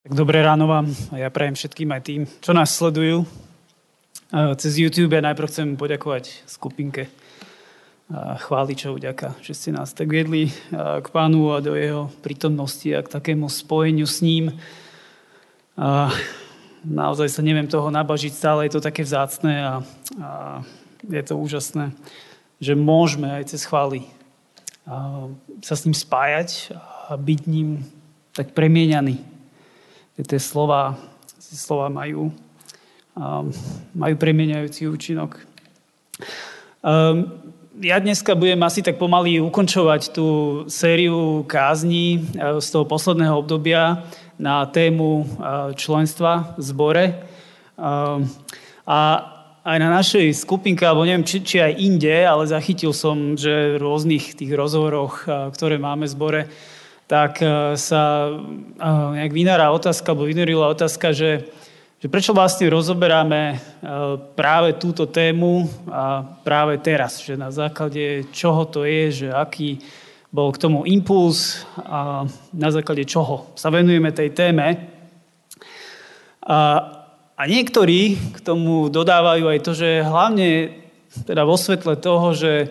Dobré ráno vám a ja prajem všetkým aj tým, čo nás sledujú. Cez YouTube ja najprv chcem poďakovať skupinke chváličov, ďaká, že ste nás tak viedli k pánu a do jeho prítomnosti a k takému spojeniu s ním. Naozaj sa neviem toho nabažiť, stále je to také vzácne a, a je to úžasné, že môžeme aj cez chvály sa s ním spájať a byť ním tak premieňaný tie slova, slova majú, um, majú premieniajúci účinok. Um, ja dneska budem asi tak pomaly ukončovať tú sériu kázní uh, z toho posledného obdobia na tému uh, členstva v zbore. Um, a aj na našej skupinke, alebo neviem, či, či aj inde, ale zachytil som, že v rôznych tých rozhovoroch, uh, ktoré máme v zbore, tak e, sa nejak vynára otázka, alebo vynorila otázka, že, že prečo vlastne rozoberáme e, práve túto tému a práve teraz, že na základe čoho to je, že aký bol k tomu impuls a na základe čoho sa venujeme tej téme. A, a niektorí k tomu dodávajú aj to, že hlavne teda vo svetle toho, že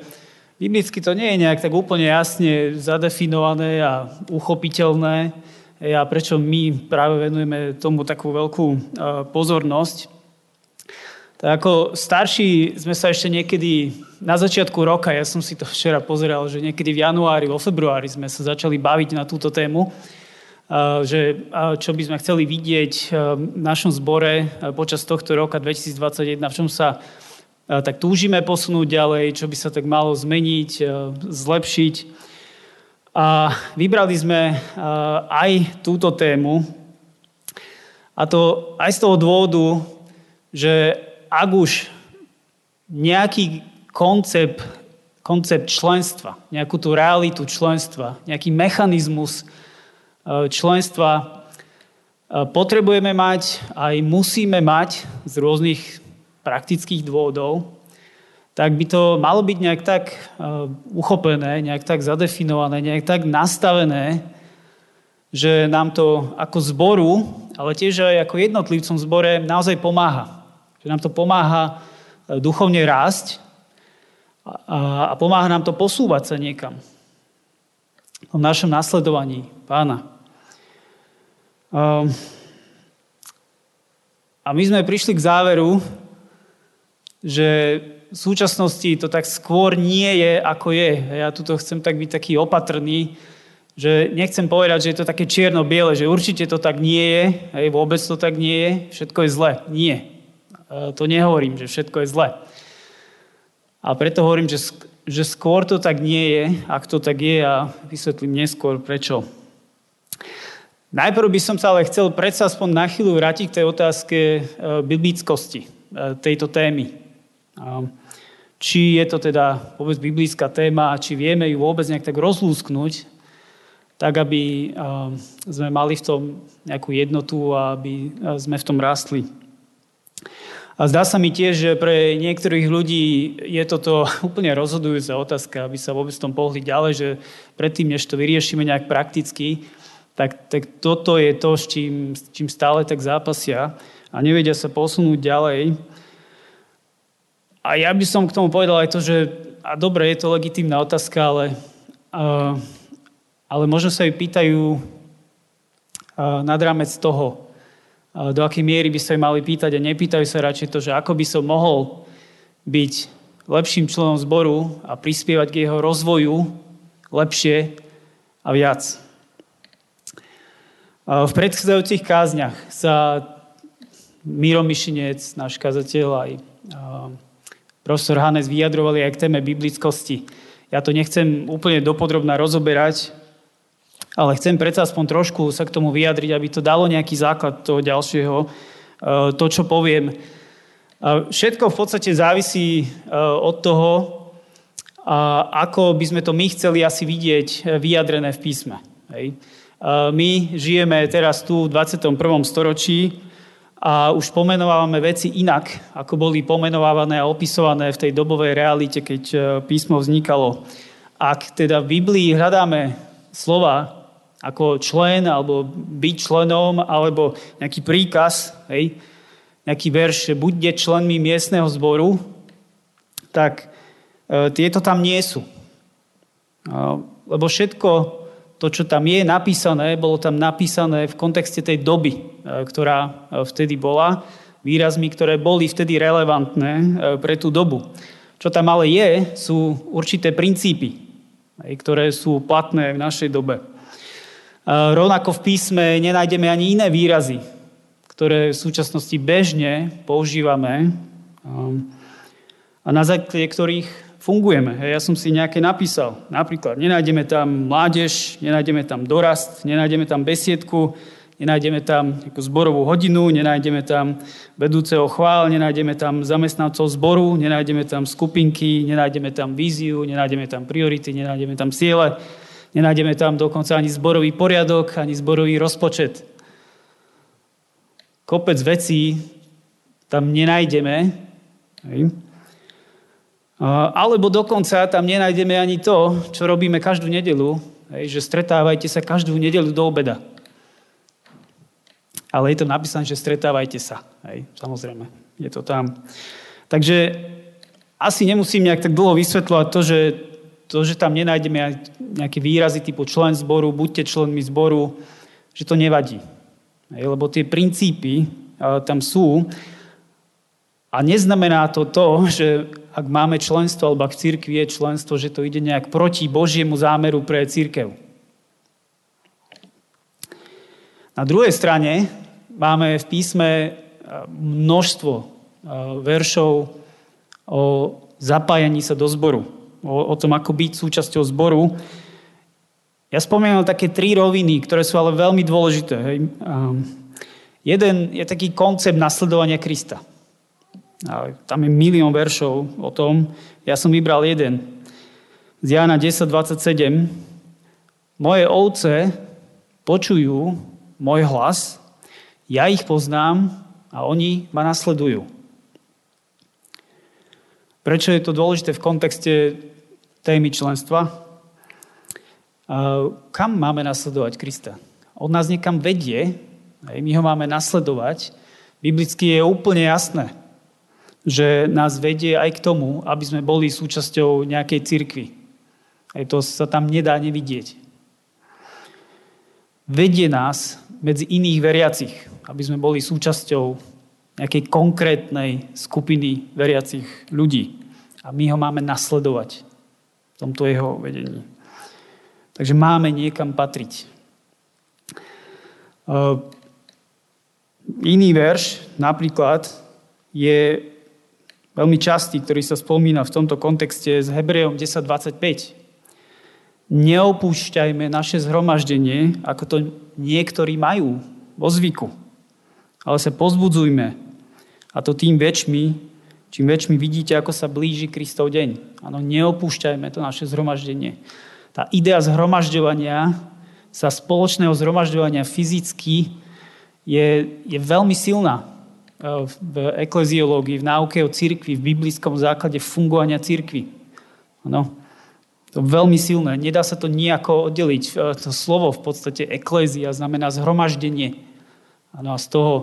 Biblicky to nie je nejak tak úplne jasne zadefinované a uchopiteľné a prečo my práve venujeme tomu takú veľkú e, pozornosť. Tak ako starší sme sa ešte niekedy na začiatku roka, ja som si to včera pozeral, že niekedy v januári, vo februári sme sa začali baviť na túto tému, e, že čo by sme chceli vidieť e, v našom zbore počas tohto roka 2021, v čom sa tak túžime posunúť ďalej, čo by sa tak malo zmeniť, e, zlepšiť. A vybrali sme e, aj túto tému, a to aj z toho dôvodu, že ak už nejaký koncept, koncept členstva, nejakú tú realitu členstva, nejaký mechanizmus e, členstva potrebujeme mať, aj musíme mať z rôznych praktických dôvodov, tak by to malo byť nejak tak uh, uchopené, nejak tak zadefinované, nejak tak nastavené, že nám to ako zboru, ale tiež aj ako jednotlivcom zbore naozaj pomáha. Že nám to pomáha uh, duchovne rásť a, a pomáha nám to posúvať sa niekam. V našom nasledovaní pána. Um, a my sme prišli k záveru, že v súčasnosti to tak skôr nie je, ako je. Ja tuto chcem tak byť taký opatrný, že nechcem povedať, že je to také čierno-biele, že určite to tak nie je, hej, vôbec to tak nie je, všetko je zle. Nie. E, to nehovorím, že všetko je zle. A preto hovorím, že, že skôr to tak nie je, ak to tak je a vysvetlím neskôr prečo. Najprv by som sa ale chcel predsa aspoň na chvíľu vrátiť k tej otázke e, biblickosti e, tejto témy. Či je to teda vôbec biblická téma a či vieme ju vôbec nejak tak rozlúsknuť, tak aby sme mali v tom nejakú jednotu a aby sme v tom rastli. A zdá sa mi tiež, že pre niektorých ľudí je toto úplne rozhodujúca otázka, aby sa vôbec v tom pohli ďalej, že predtým, než to vyriešime nejak prakticky, tak, tak toto je to, s čím, čím stále tak zápasia a nevedia sa posunúť ďalej. A ja by som k tomu povedal aj to, že a dobre, je to legitímna otázka, ale, uh, ale možno sa ju pýtajú uh, nad rámec toho, uh, do akej miery by sa ju mali pýtať a nepýtajú sa radšej to, že ako by som mohol byť lepším členom zboru a prispievať k jeho rozvoju lepšie a viac. V predchádzajúcich kázniach sa Miro Mišinec, náš kazateľ, aj profesor Hanes vyjadrovali aj k téme biblickosti. Ja to nechcem úplne dopodrobná rozoberať, ale chcem predsa aspoň trošku sa k tomu vyjadriť, aby to dalo nejaký základ toho ďalšieho, e, to, čo poviem. Všetko v podstate závisí e, od toho, ako by sme to my chceli asi vidieť e, vyjadrené v písme. My žijeme teraz tu v 21. storočí, a už pomenovávame veci inak, ako boli pomenovávané a opisované v tej dobovej realite, keď e, písmo vznikalo. Ak teda v Biblii hľadáme slova, ako člen, alebo byť členom, alebo nejaký príkaz, hej, nejaký verš, buďte členmi miestneho zboru, tak e, tieto tam nie sú. E, lebo všetko to, čo tam je napísané, bolo tam napísané v kontexte tej doby, e, ktorá e, vtedy bola, výrazmi, ktoré boli vtedy relevantné e, pre tú dobu. Čo tam ale je, sú určité princípy, ktoré sú platné v našej dobe. Rovnako v písme nenájdeme ani iné výrazy, ktoré v súčasnosti bežne používame a na základe ktorých fungujeme. Ja som si nejaké napísal. Napríklad, nenájdeme tam mládež, nenájdeme tam dorast, nenájdeme tam besiedku, Nenájdeme tam zborovú hodinu, nenájdeme tam vedúceho chvál, nenájdeme tam zamestnancov zboru, nenájdeme tam skupinky, nenájdeme tam víziu, nenájdeme tam priority, nenájdeme tam ciele, nenájdeme tam dokonca ani zborový poriadok, ani zborový rozpočet. Kopec vecí tam nenájdeme. Alebo dokonca tam nenájdeme ani to, čo robíme každú nedelu, že stretávajte sa každú nedelu do obeda ale je to napísané, že stretávajte sa. Hej, samozrejme, je to tam. Takže asi nemusím nejak tak dlho vysvetľovať to, že, to, že tam nenájdeme nejaké výrazy typu člen zboru, buďte členmi zboru, že to nevadí. Hej, lebo tie princípy tam sú a neznamená to to, že ak máme členstvo alebo ak v církvi je členstvo, že to ide nejak proti Božiemu zámeru pre církev. Na druhej strane máme v písme e, množstvo e, veršov o zapájaní sa do zboru, o, o tom, ako byť súčasťou zboru. Ja spomínam také tri roviny, ktoré sú ale veľmi dôležité. Hej. Jeden je taký koncept nasledovania Krista. Tam je milión veršov o tom. Ja som vybral jeden. Z Jána 10.27. Moje ovce počujú môj hlas, ja ich poznám a oni ma nasledujú. Prečo je to dôležité v kontexte témy členstva? Kam máme nasledovať Krista? Od nás niekam vedie, my ho máme nasledovať. Biblicky je úplne jasné, že nás vedie aj k tomu, aby sme boli súčasťou nejakej cirkvi. Aj to sa tam nedá nevidieť. Vedie nás medzi iných veriacich, aby sme boli súčasťou nejakej konkrétnej skupiny veriacich ľudí. A my ho máme nasledovať v tomto jeho vedení. Takže máme niekam patriť. Uh, iný verš napríklad je veľmi častý, ktorý sa spomína v tomto kontexte s Hebrejom 10.25 neopúšťajme naše zhromaždenie, ako to niektorí majú vo zvyku. Ale sa pozbudzujme. A to tým väčšmi, čím väčšmi vidíte, ako sa blíži Kristov deň. Áno, neopúšťajme to naše zhromaždenie. Tá idea zhromažďovania sa spoločného zhromažďovania fyzicky je, je veľmi silná v ekleziológii, v náuke o cirkvi, v biblickom základe fungovania cirkvi. Ano. To veľmi silné. Nedá sa to nejako oddeliť. E, to slovo v podstate eklézia znamená zhromaždenie. Ano, a z toho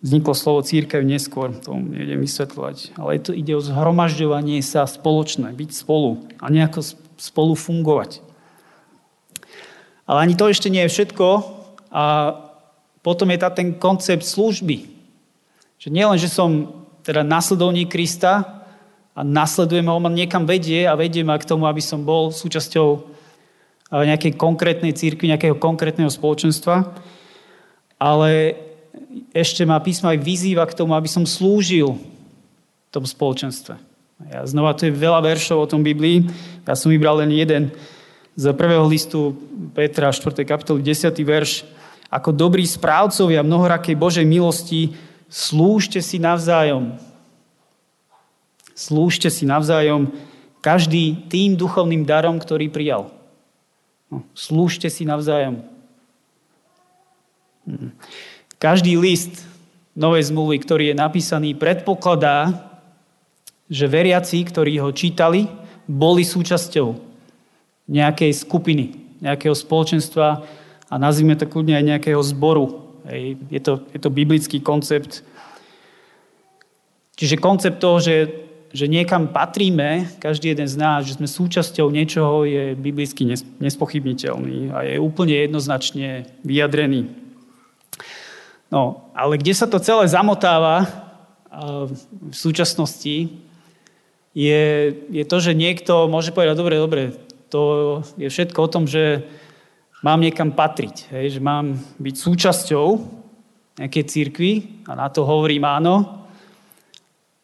vzniklo slovo církev neskôr. To nejdem vysvetľovať. Ale to ide o zhromažďovanie sa spoločné, byť spolu a nejako spolu fungovať. Ale ani to ešte nie je všetko. A potom je tá ten koncept služby. Že nielen, že som teda nasledovník Krista, a nasledujem ho, on niekam vedie a vedie ma k tomu, aby som bol súčasťou eh, nejakej konkrétnej církvy, nejakého konkrétneho spoločenstva. Ale ešte ma písmo aj vyzýva k tomu, aby som slúžil v tom spoločenstve. Ja znova, to je veľa veršov o tom Biblii. Ja som vybral len jeden z prvého listu Petra, 4. kapitoly, 10. verš. Ako dobrí správcovia mnohorakej Božej milosti, slúžte si navzájom Slúžte si navzájom každý tým duchovným darom, ktorý prijal. No, slúžte si navzájom. Hm. Každý list novej zmluvy, ktorý je napísaný, predpokladá, že veriaci, ktorí ho čítali, boli súčasťou nejakej skupiny, nejakého spoločenstva a nazvime to kľudne aj nejakého zboru. Hej. Je, to, je to biblický koncept. Čiže koncept toho, že, že niekam patríme, každý jeden z nás, že sme súčasťou niečoho, je biblicky nespochybniteľný a je úplne jednoznačne vyjadrený. No, ale kde sa to celé zamotáva v súčasnosti, je, je to, že niekto môže povedať, dobre, dobre, to je všetko o tom, že mám niekam patriť, hej, že mám byť súčasťou nejakej církvy a na to hovorím áno,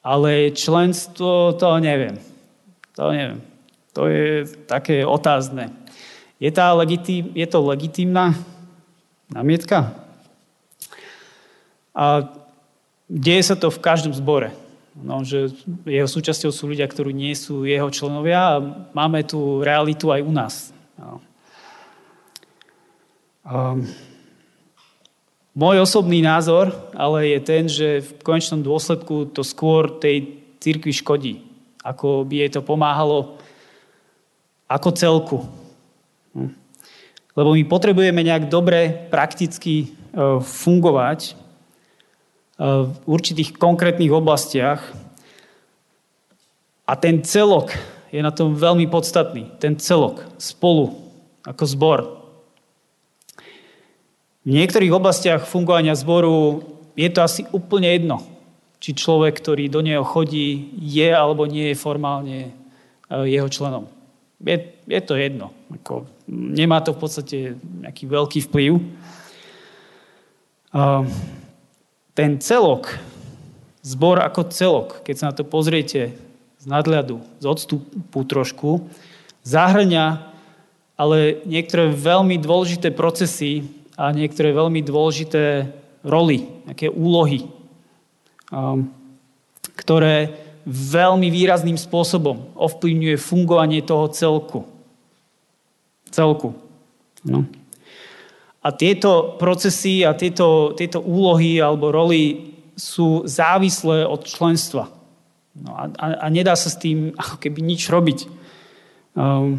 ale členstvo, to neviem. To neviem. To je také otázne. Je, tá legitím, je to legitímna námietka? A deje sa to v každom zbore. No, že jeho súčasťou sú ľudia, ktorí nie sú jeho členovia a máme tú realitu aj u nás. No. Um, môj osobný názor ale je ten, že v konečnom dôsledku to skôr tej cirkvi škodí, ako by jej to pomáhalo ako celku. Hm. Lebo my potrebujeme nejak dobre prakticky e, fungovať v určitých konkrétnych oblastiach. A ten celok je na tom veľmi podstatný. Ten celok spolu, ako zbor. V niektorých oblastiach fungovania zboru je to asi úplne jedno, či človek, ktorý do neho chodí, je alebo nie je formálne e, jeho členom. Je, je to jedno. Ako, nemá to v podstate nejaký veľký vplyv. Ten celok, zbor ako celok, keď sa na to pozriete z nadľadu, z odstupu trošku, zahrňa ale niektoré veľmi dôležité procesy a niektoré veľmi dôležité roly, nejaké úlohy, um, ktoré veľmi výrazným spôsobom ovplyvňuje fungovanie toho celku. Celku. No. A tieto procesy a tieto, tieto úlohy alebo roly sú závislé od členstva. No a, a, a nedá sa s tým ako keby nič robiť. Um,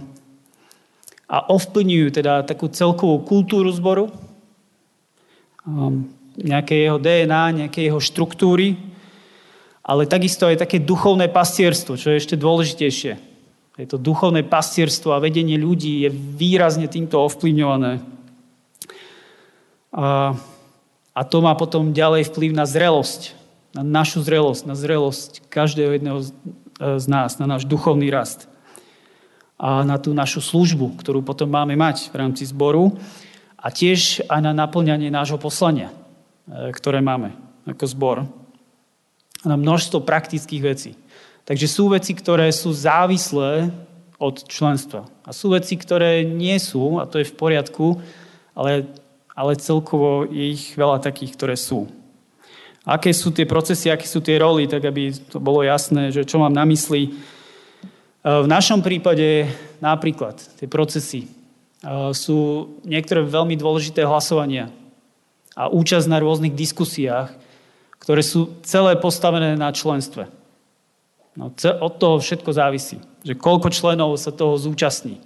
a ovplyvňujú teda takú celkovú kultúru zboru, nejaké jeho DNA, nejaké jeho štruktúry, ale takisto aj také duchovné pastierstvo, čo je ešte dôležitejšie. Je to duchovné pastierstvo a vedenie ľudí je výrazne týmto ovplyvňované. A, a to má potom ďalej vplyv na zrelosť, na našu zrelosť, na zrelosť každého jedného z, nás, na náš duchovný rast a na tú našu službu, ktorú potom máme mať v rámci zboru a tiež aj na naplňanie nášho poslania, e, ktoré máme ako zbor. Na množstvo praktických vecí. Takže sú veci, ktoré sú závislé od členstva. A sú veci, ktoré nie sú, a to je v poriadku, ale ale celkovo je ich veľa takých, ktoré sú. Aké sú tie procesy, aké sú tie roly, tak aby to bolo jasné, že čo mám na mysli. E, v našom prípade napríklad tie procesy sú niektoré veľmi dôležité hlasovania a účasť na rôznych diskusiách, ktoré sú celé postavené na členstve. No, od toho všetko závisí, že koľko členov sa toho zúčastní.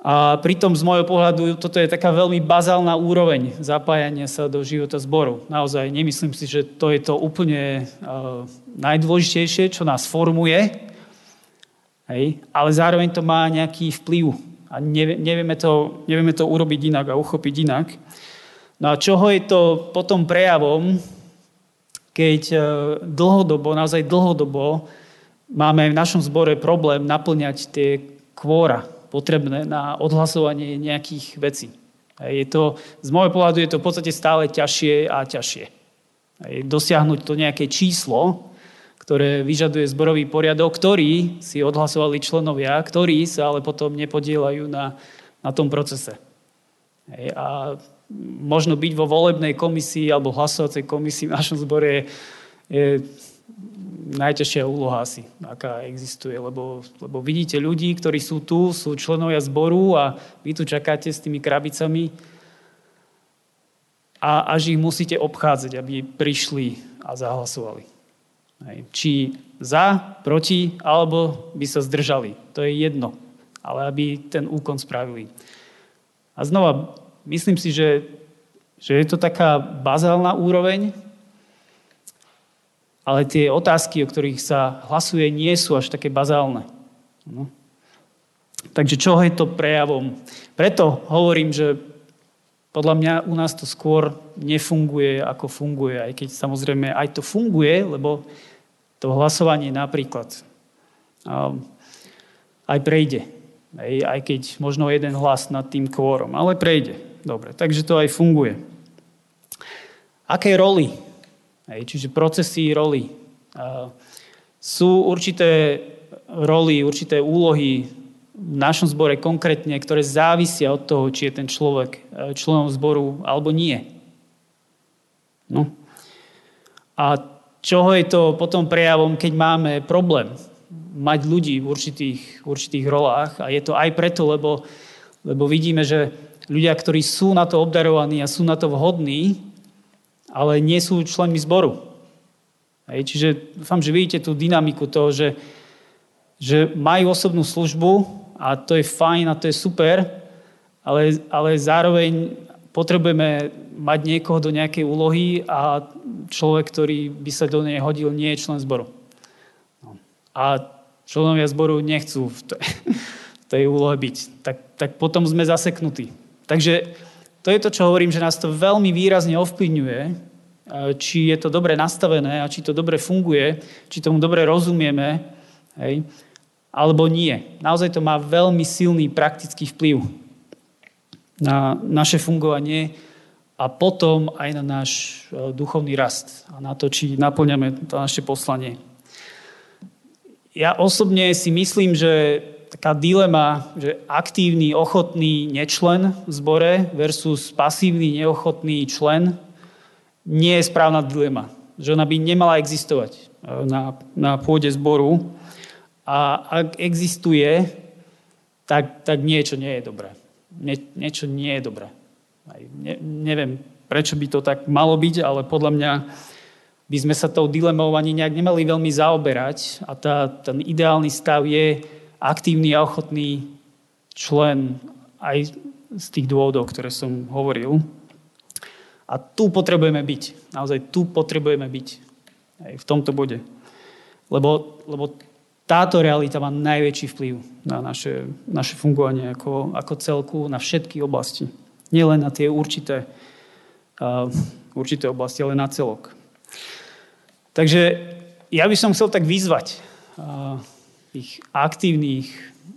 A pritom z môjho pohľadu toto je taká veľmi bazálna úroveň zapájania sa do života zboru. Naozaj nemyslím si, že to je to úplne uh, najdôležitejšie, čo nás formuje, hej, ale zároveň to má nejaký vplyv a nevieme to, nevieme to urobiť inak a uchopiť inak. No a čoho je to potom prejavom, keď uh, dlhodobo, naozaj dlhodobo máme v našom zbore problém naplňať tie kvóra, potrebné na odhlasovanie nejakých vecí. Je to, z môjho pohľadu je to v podstate stále ťažšie a ťažšie. Dosiahnuť to nejaké číslo, ktoré vyžaduje zborový poriadok, ktorý si odhlasovali členovia, ktorí sa ale potom nepodielajú na, na tom procese. A možno byť vo volebnej komisii alebo hlasovacej komisii v našom zbore je, je najťažšia úloha asi, aká existuje, lebo, lebo vidíte ľudí, ktorí sú tu, sú členovia zboru a vy tu čakáte s tými krabicami a až ich musíte obchádzať, aby prišli a zahlasovali. Či za, proti, alebo by sa zdržali. To je jedno. ale aby ten úkon spravili. A znova, myslím si, že, že je to taká bazálna úroveň, ale tie otázky, o ktorých sa hlasuje, nie sú až také bazálne. No. Takže čo je to prejavom? Preto hovorím, že podľa mňa u nás to skôr nefunguje, ako funguje, aj keď samozrejme aj to funguje, lebo to hlasovanie napríklad aj prejde. Aj, keď možno jeden hlas nad tým kvórom, ale prejde. Dobre, takže to aj funguje. Aké roli? Čiže procesy roli. sú určité roli, určité úlohy v našom zbore konkrétne, ktoré závisia od toho, či je ten človek e, členom zboru alebo nie. No. A čoho je to potom prejavom, keď máme problém mať ľudí v určitých, v určitých rolách. A je to aj preto, lebo, lebo vidíme, že ľudia, ktorí sú na to obdarovaní a sú na to vhodní, ale nie sú členmi zboru. Hej, čiže dúfam, že vidíte tú dynamiku toho, že, že majú osobnú službu a to je fajn a to je super, ale, ale zároveň potrebujeme mať niekoho do nejakej úlohy a človek, ktorý by sa do nej hodil, nie je člen zboru. No. A členovia zboru nechcú v tej, v tej úlohe byť, tak, tak potom sme zaseknutí. Takže to je to, čo hovorím, že nás to veľmi výrazne ovplyvňuje, či je to dobre nastavené a či to dobre funguje, či tomu dobre rozumieme, hej, alebo nie. Naozaj to má veľmi silný praktický vplyv na naše fungovanie a potom aj na náš e, duchovný rast a na to, či naplňame to naše poslanie. Ja osobne si myslím, že taká dilema, že aktívny, ochotný nečlen v zbore versus pasívny, neochotný člen nie je správna dilema. Že ona by nemala existovať e, na, na pôde zboru. A ak existuje, tak, tak niečo nie je dobré. Nie, niečo nie je dobré. Ne, neviem, prečo by to tak malo byť, ale podľa mňa by sme sa tou dilemou ani nejak nemali veľmi zaoberať a tá, ten ideálny stav je aktívny a ochotný člen aj z tých dôvodov, ktoré som hovoril. A tu potrebujeme byť. Naozaj tu potrebujeme byť. Aj v tomto bode. Lebo, lebo táto realita má najväčší vplyv na naše, naše fungovanie ako, ako celku, na všetky oblasti. Nielen na tie určité, uh, určité oblasti, ale na celok. Takže ja by som chcel tak vyzvať tých aktívnych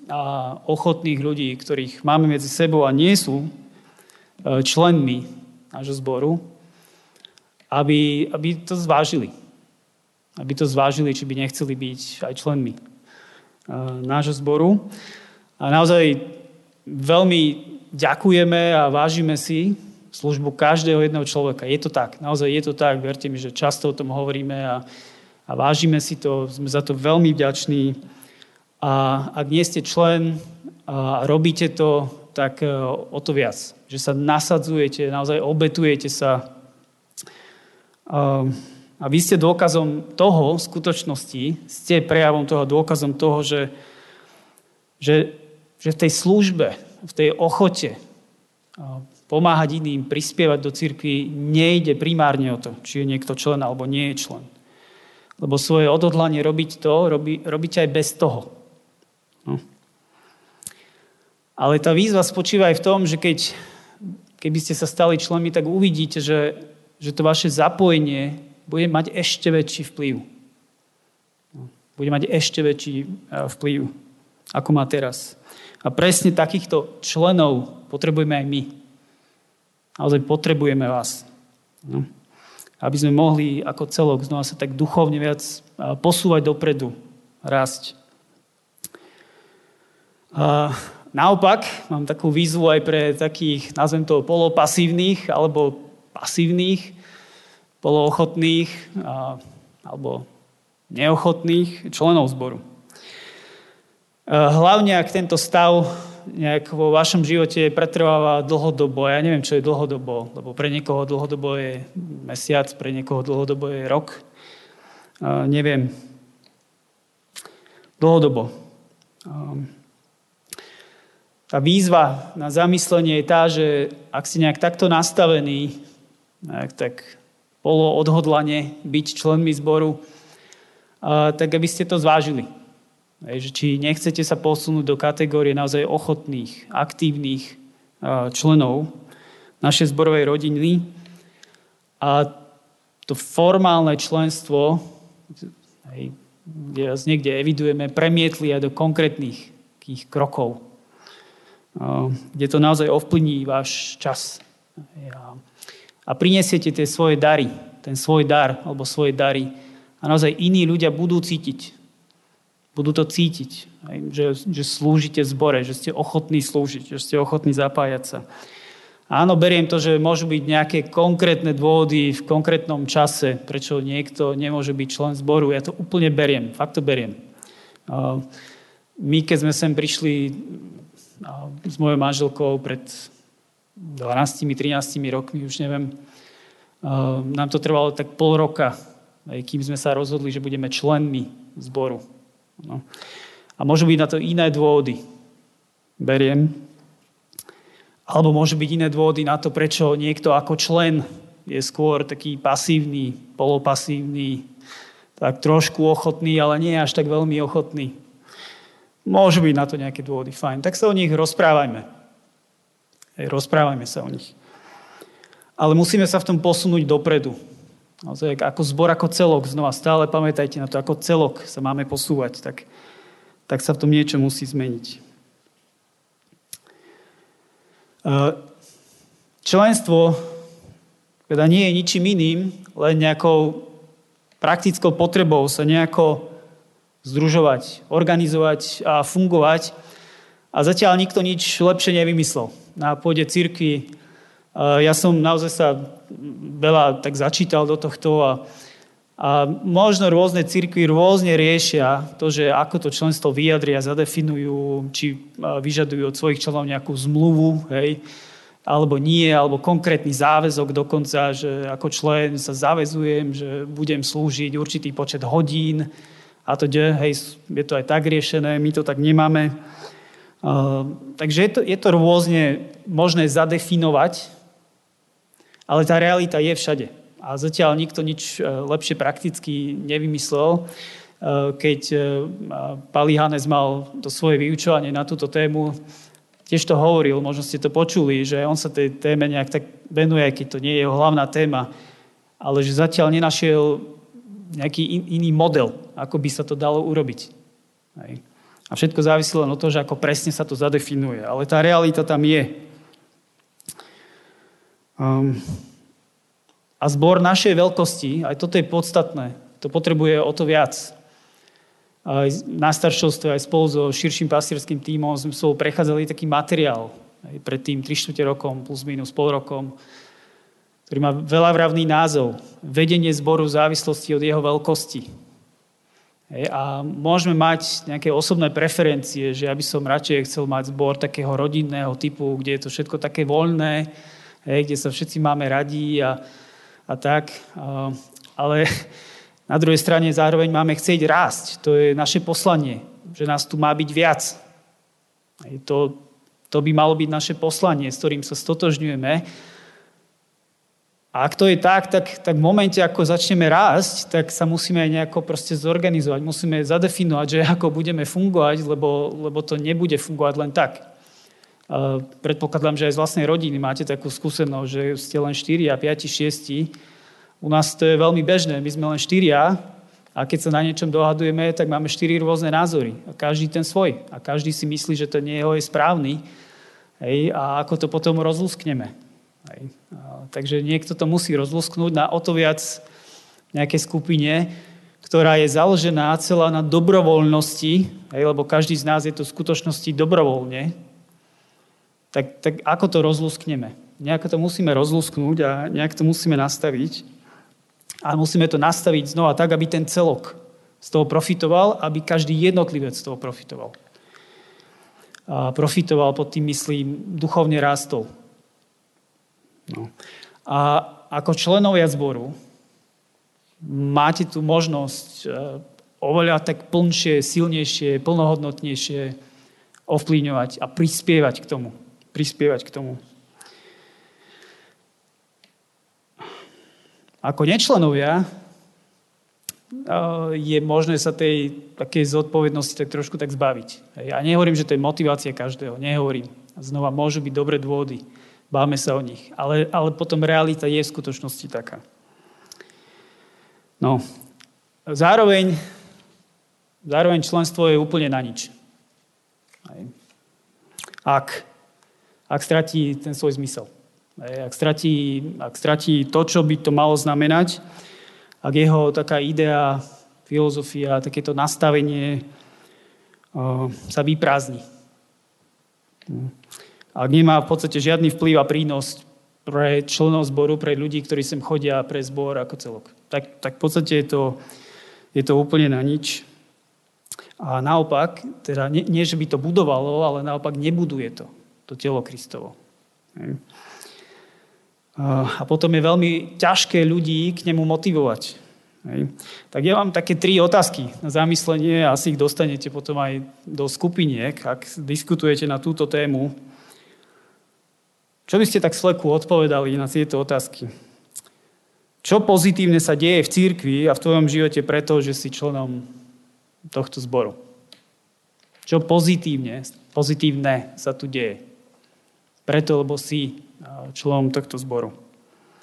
a ochotných ľudí, ktorých máme medzi sebou a nie sú členmi nášho zboru, aby, aby to zvážili. Aby to zvážili, či by nechceli byť aj členmi nášho zboru. A naozaj veľmi ďakujeme a vážime si službu každého jedného človeka. Je to tak, naozaj je to tak, verte mi, že často o tom hovoríme a, a vážime si to, sme za to veľmi vďační. A ak nie ste člen a robíte to, tak e, o to viac. Že sa nasadzujete, naozaj obetujete sa. A vy ste dôkazom toho, v skutočnosti, ste prejavom toho, dôkazom toho, že, že, že v tej službe, v tej ochote pomáhať iným, prispievať do cirkvi, nejde primárne o to, či je niekto člen alebo nie je člen. Lebo svoje odhodlanie robiť to, robí, robíte aj bez toho. No. Ale tá výzva spočíva aj v tom, že keď, keby ste sa stali členmi, tak uvidíte, že, že to vaše zapojenie bude mať ešte väčší vplyv. Bude mať ešte väčší e, vplyv, ako má teraz. A presne takýchto členov potrebujeme aj my. Naozaj potrebujeme vás. No. Aby sme mohli ako celok znova sa tak duchovne viac posúvať dopredu, rásť. A naopak, mám takú výzvu aj pre takých, nazvem to, polopasívnych alebo pasívnych, poloochotných alebo neochotných členov zboru. Hlavne, ak tento stav nejak vo vašom živote pretrváva dlhodobo. Ja neviem, čo je dlhodobo, lebo pre niekoho dlhodobo je mesiac, pre niekoho dlhodobo je rok. Uh, neviem. Dlhodobo. Um, tá výzva na zamyslenie je tá, že ak si nejak takto nastavený, tak polo odhodlane byť členmi zboru, tak aby ste to zvážili. Či nechcete sa posunúť do kategórie naozaj ochotných, aktívnych členov našej zborovej rodiny. A to formálne členstvo, kde vás niekde evidujeme, premietli aj do konkrétnych krokov kde to naozaj ovplyní váš čas. A prinesiete tie svoje dary, ten svoj dar alebo svoje dary a naozaj iní ľudia budú cítiť. Budú to cítiť, že, že slúžite v zbore, že ste ochotní slúžiť, že ste ochotní zapájať sa. Áno, beriem to, že môžu byť nejaké konkrétne dôvody v konkrétnom čase, prečo niekto nemôže byť člen zboru. Ja to úplne beriem, fakt to beriem. My, keď sme sem prišli s mojou manželkou pred 12-13 rokmi, už neviem. Nám to trvalo tak pol roka, kým sme sa rozhodli, že budeme členmi zboru. No. A môžu byť na to iné dôvody. Beriem. Alebo môžu byť iné dôvody na to, prečo niekto ako člen je skôr taký pasívny, polopasívny, tak trošku ochotný, ale nie až tak veľmi ochotný. Môžu byť na to nejaké dôvody, fajn. Tak sa o nich rozprávajme. Hej, rozprávajme sa o nich. Ale musíme sa v tom posunúť dopredu. Naozaj, ako zbor, ako celok, znova stále pamätajte na to, ako celok sa máme posúvať, tak, tak sa v tom niečo musí zmeniť. Členstvo teda nie je ničím iným, len nejakou praktickou potrebou sa nejako združovať, organizovať a fungovať. A zatiaľ nikto nič lepšie nevymyslel. Na pôde cirkvi ja som naozaj sa veľa tak začítal do tohto a, a možno rôzne cirkvy rôzne riešia to, že ako to členstvo vyjadria, zadefinujú, či vyžadujú od svojich členov nejakú zmluvu, hej, alebo nie, alebo konkrétny záväzok dokonca, že ako člen sa zavezujem, že budem slúžiť určitý počet hodín, a to, hej, je to aj tak riešené, my to tak nemáme. Uh, takže je to, je to rôzne možné zadefinovať, ale tá realita je všade. A zatiaľ nikto nič e, lepšie prakticky nevymyslel. Uh, keď uh, Pali Hanes mal to svoje vyučovanie na túto tému, tiež to hovoril, možno ste to počuli, že on sa tej téme nejak tak venuje, keď to nie je jeho hlavná téma, ale že zatiaľ nenašiel nejaký in, iný model, ako by sa to dalo urobiť. Hej. A všetko závisí len od toho, že ako presne sa to zadefinuje. Ale tá realita tam je. Um, a zbor našej veľkosti, aj toto je podstatné, to potrebuje o to viac. Aj na staršovstve, aj spolu so širším pastierským tímom sme spolu prechádzali taký materiál, aj pred tým 3 rokom, plus minus pol rokom, ktorý má veľavravný názov. Vedenie zboru v závislosti od jeho veľkosti. Hej, a môžeme mať nejaké osobné preferencie, že ja by som radšej chcel mať zbor takého rodinného typu, kde je to všetko také voľné, hej, kde sa všetci máme radí a, a tak. A, ale na druhej strane zároveň máme chcieť rásť. To je naše poslanie, že nás tu má byť viac. Hej, to, to by malo byť naše poslanie, s ktorým sa stotožňujeme a ak to je tak, tak, tak v momente, ako začneme rásť, tak sa musíme aj nejako proste zorganizovať. Musíme zadefinovať, že ako budeme fungovať, lebo, lebo to nebude fungovať len tak. Predpokladám, že aj z vlastnej rodiny máte takú skúsenosť, že ste len 4 a 5, 6. U nás to je veľmi bežné. My sme len 4 a keď sa na niečom dohadujeme, tak máme 4 rôzne názory. A každý ten svoj. A každý si myslí, že ten jeho je správny. Hej, a ako to potom rozlúskneme. Hej. Takže niekto to musí rozlusknúť na o to viac nejakej skupine, ktorá je založená celá na dobrovoľnosti, hej, lebo každý z nás je to v skutočnosti dobrovoľne, tak, tak ako to rozluskneme? Nejako to musíme rozlusknúť a nejak to musíme nastaviť. A musíme to nastaviť znova tak, aby ten celok z toho profitoval, aby každý jednotlivec z toho profitoval. A profitoval pod tým, myslím, duchovne rástol. No. A ako členovia zboru máte tu možnosť e, oveľa tak plnšie, silnejšie, plnohodnotnejšie ovplyvňovať a prispievať k tomu. Prispievať k tomu. Ako nečlenovia je možné sa tej takej zodpovednosti tak trošku tak zbaviť. Ja nehovorím, že to je motivácia každého, nehovorím. Znova môžu byť dobré dôvody, báme sa o nich. Ale, ale potom realita je v skutočnosti taká. No, zároveň, zároveň členstvo je úplne na nič. Ak, ak stratí ten svoj zmysel. Ak stratí, ak stratí to, čo by to malo znamenať, ak jeho taká idea, filozofia, takéto nastavenie uh, sa vyprázdni. Ak nemá v podstate žiadny vplyv a prínos pre členov zboru, pre ľudí, ktorí sem chodia pre zbor ako celok. Tak, tak v podstate je to, je to úplne na nič. A naopak, teda nie, nie, že by to budovalo, ale naopak nebuduje to, to telo Kristovo. A potom je veľmi ťažké ľudí k nemu motivovať. Tak ja mám také tri otázky na zamyslenie a asi ich dostanete potom aj do skupiniek, ak diskutujete na túto tému. Čo by ste tak sleku odpovedali na tieto otázky? Čo pozitívne sa deje v církvi a v tvojom živote preto, že si členom tohto zboru? Čo pozitívne, pozitívne sa tu deje? Preto, lebo si členom tohto zboru.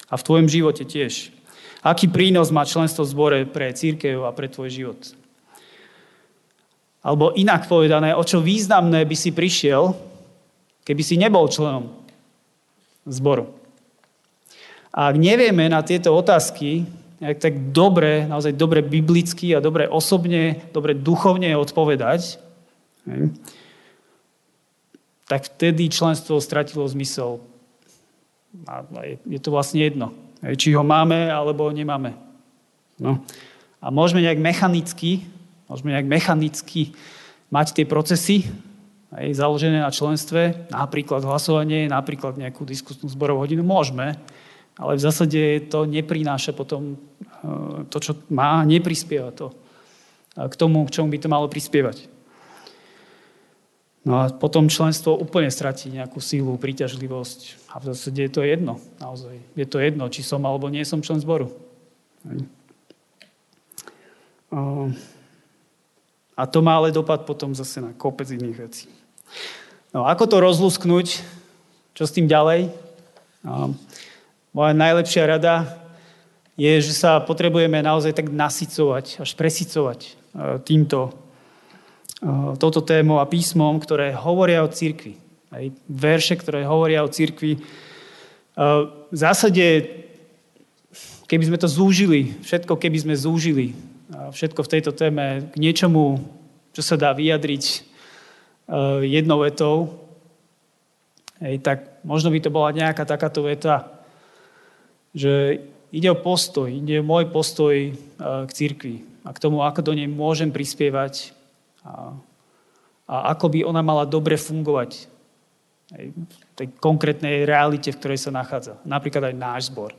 A v tvojom živote tiež. Aký prínos má členstvo v zbore pre církev a pre tvoj život? Alebo inak povedané, o čo významné by si prišiel, keby si nebol členom zboru. A ak nevieme na tieto otázky, tak dobre, naozaj dobre biblicky a dobre osobne, dobre duchovne odpovedať, tak vtedy členstvo stratilo zmysel a je to vlastne jedno, či ho máme alebo nemáme. No. A môžeme nejak mechanicky, môžeme nejak mechanicky mať tie procesy aj založené na členstve, napríklad hlasovanie, napríklad nejakú diskusnú zborovú hodinu, môžeme, ale v zásade to neprináša potom e, to, čo má, neprispieva to k tomu, k čomu by to malo prispievať. No a potom členstvo úplne stratí nejakú sílu, príťažlivosť. A v zásade je to jedno, naozaj. Je to jedno, či som alebo nie som člen zboru. A to má ale dopad potom zase na kopec iných vecí. No ako to rozlusknúť? Čo s tým ďalej? Moja najlepšia rada je, že sa potrebujeme naozaj tak nasycovať, až presycovať e, týmto Eh, touto témou a písmom, ktoré hovoria o cirkvi. Aj verše, ktoré hovoria o cirkvi. Eh, v zásade, keby sme to zúžili, všetko keby sme zúžili, všetko v tejto téme k niečomu, čo sa dá vyjadriť jednou vetou, tak možno by to bola nejaká takáto veta, že ide o postoj, ide o môj postoj k cirkvi a k tomu, ako do nej môžem prispievať a, a ako by ona mala dobre fungovať v tej konkrétnej realite, v ktorej sa nachádza. Napríklad aj náš zbor.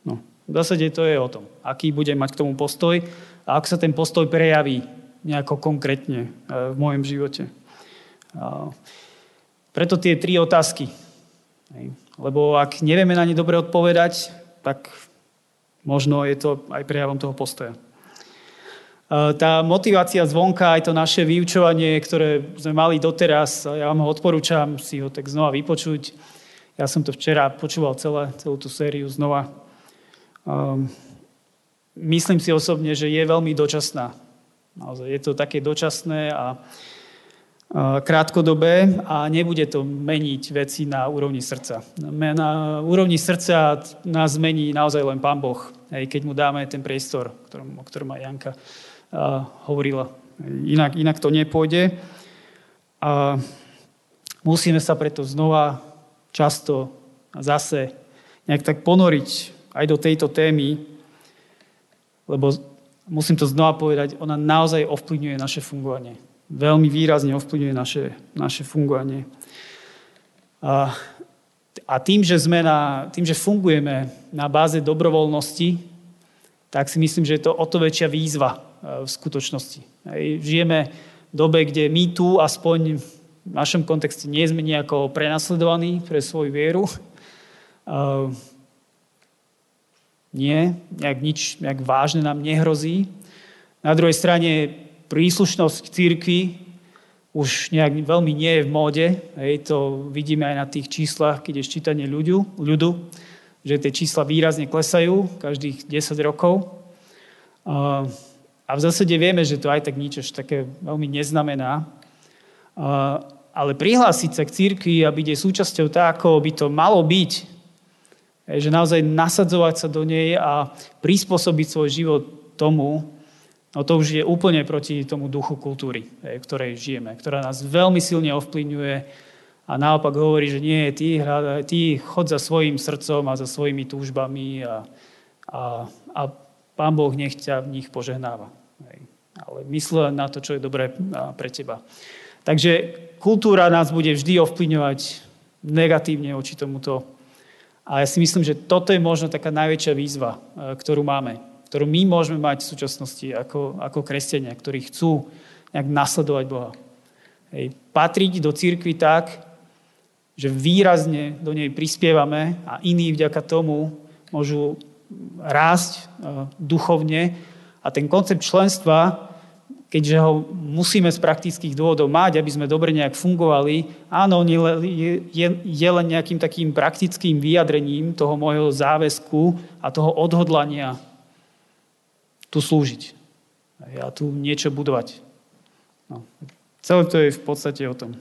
No, v zásade to je o tom, aký budem mať k tomu postoj a ako sa ten postoj prejaví nejako konkrétne e, v mojom živote. Preto tie tri otázky. Lebo ak nevieme na ne dobre odpovedať, tak možno je to aj prejavom toho postoja. Tá motivácia zvonka, aj to naše vyučovanie, ktoré sme mali doteraz, ja vám ho odporúčam si ho tak znova vypočuť. Ja som to včera počúval celé, celú tú sériu znova. Um, myslím si osobne, že je veľmi dočasná. Naozaj je to také dočasné a krátkodobé a nebude to meniť veci na úrovni srdca. Na úrovni srdca nás zmení naozaj len Pán Boh, keď mu dáme ten priestor, o ktorom aj Janka hovorila. Inak, inak to nepôjde. A musíme sa preto znova často a zase nejak tak ponoriť aj do tejto témy, lebo musím to znova povedať, ona naozaj ovplyvňuje naše fungovanie. Veľmi výrazne ovplyvňuje naše, naše fungovanie. A, a tým, že sme na, tým, že fungujeme na báze dobrovoľnosti, tak si myslím, že je to o to väčšia výzva v skutočnosti. Žijeme v dobe, kde my tu aspoň v našom kontexte nie sme nejako prenasledovaní pre svoju vieru. Uh, nie, nejak nič nejak vážne nám nehrozí. Na druhej strane príslušnosť k církvi už nejak veľmi nie je v móde. Hej, to vidíme aj na tých číslach, keď je ščítanie ľudu, ľudu, že tie čísla výrazne klesajú každých 10 rokov. A v zásade vieme, že to aj tak nič až také veľmi neznamená. Ale prihlásiť sa k církvi a byť jej súčasťou tak, ako by to malo byť, že naozaj nasadzovať sa do nej a prispôsobiť svoj život tomu, no to už je úplne proti tomu duchu kultúry, v ktorej žijeme, ktorá nás veľmi silne ovplyvňuje a naopak hovorí, že nie, ty, ty chod za svojim srdcom a za svojimi túžbami a, a, a Pán Boh nech ťa v nich požehnáva. Ale mysle na to, čo je dobré pre teba. Takže kultúra nás bude vždy ovplyvňovať negatívne voči tomuto a ja si myslím, že toto je možno taká najväčšia výzva, e, ktorú máme, ktorú my môžeme mať v súčasnosti ako, ako kresťania, ktorí chcú nejak nasledovať Boha. Hej, patriť do církvy tak, že výrazne do nej prispievame a iní vďaka tomu môžu rásť e, duchovne. A ten koncept členstva keďže ho musíme z praktických dôvodov mať, aby sme dobre nejak fungovali, áno, je, len nejakým takým praktickým vyjadrením toho môjho záväzku a toho odhodlania tu slúžiť. A tu niečo budovať. No. Celé to je v podstate o tom.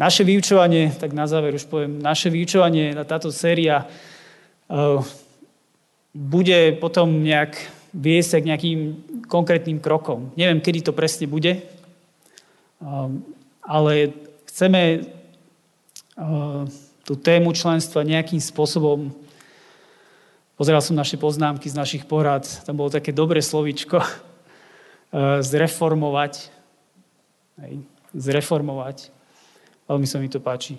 Naše vyučovanie, tak na záver už poviem, naše vyučovanie, táto séria uh, bude potom nejak viesť k nejakým konkrétnym krokom. Neviem, kedy to presne bude, um, ale chceme uh, tú tému členstva nejakým spôsobom Pozeral som naše poznámky z našich porad, tam bolo také dobré slovičko, uh, zreformovať. Zreformovať. Veľmi sa mi to páči.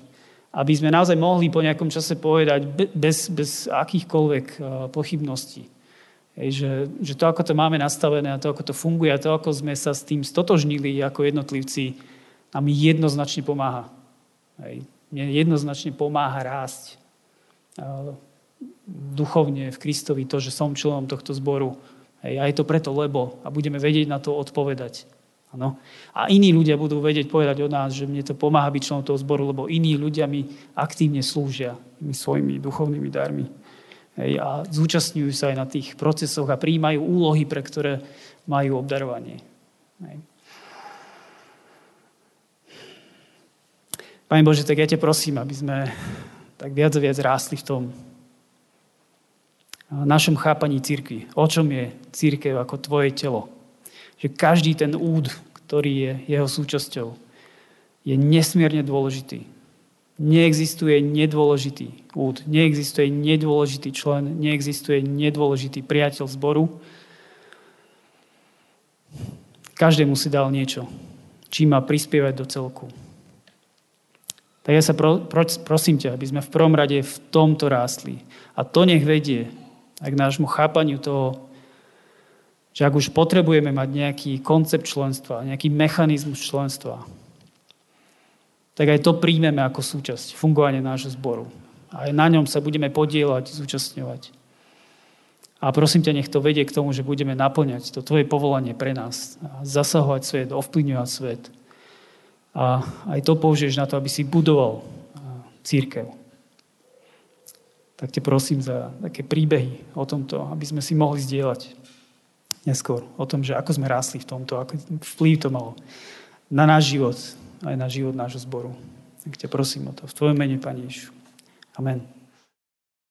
Aby sme naozaj mohli po nejakom čase povedať bez, bez akýchkoľvek uh, pochybností, Hej, že, že to, ako to máme nastavené a to, ako to funguje a to, ako sme sa s tým stotožnili ako jednotlivci, nám jednoznačne pomáha. Hej. Mne jednoznačne pomáha rásť duchovne v Kristovi to, že som členom tohto zboru. Hej. A je to preto, lebo a budeme vedieť na to odpovedať. Ano. A iní ľudia budú vedieť povedať o nás, že mne to pomáha byť členom toho zboru, lebo iní ľudia mi aktívne slúžia svojimi duchovnými darmi. Hej, a zúčastňujú sa aj na tých procesoch a príjmajú úlohy, pre ktoré majú obdarovanie. Hej. Pane Bože, tak ja ťa prosím, aby sme tak viac a viac rástli v tom našom chápaní církvy. O čom je církev ako tvoje telo. Že každý ten úd, ktorý je jeho súčasťou, je nesmierne dôležitý. Neexistuje nedôležitý úd, neexistuje nedôležitý člen, neexistuje nedôležitý priateľ zboru. Každému si dal niečo, čím má prispievať do celku. Tak ja sa pro, pro, prosím ťa, aby sme v prvom rade v tomto rástli. A to nech vedie aj k nášmu chápaniu toho, že ak už potrebujeme mať nejaký koncept členstva, nejaký mechanizmus členstva, tak aj to príjmeme ako súčasť fungovania nášho zboru. Aj na ňom sa budeme podielať, zúčastňovať. A prosím ťa, nech to vedie k tomu, že budeme naplňať to tvoje povolanie pre nás. Zasahovať svet, ovplyvňovať svet. A aj to použiješ na to, aby si budoval církev. Tak te prosím za také príbehy o tomto, aby sme si mohli zdieľať neskôr o tom, že ako sme rásli v tomto, ako vplyv to malo na náš život, aj na život nášho zboru. Tak ťa prosím o to. V Tvojom mene, Pane Ježišu. Amen.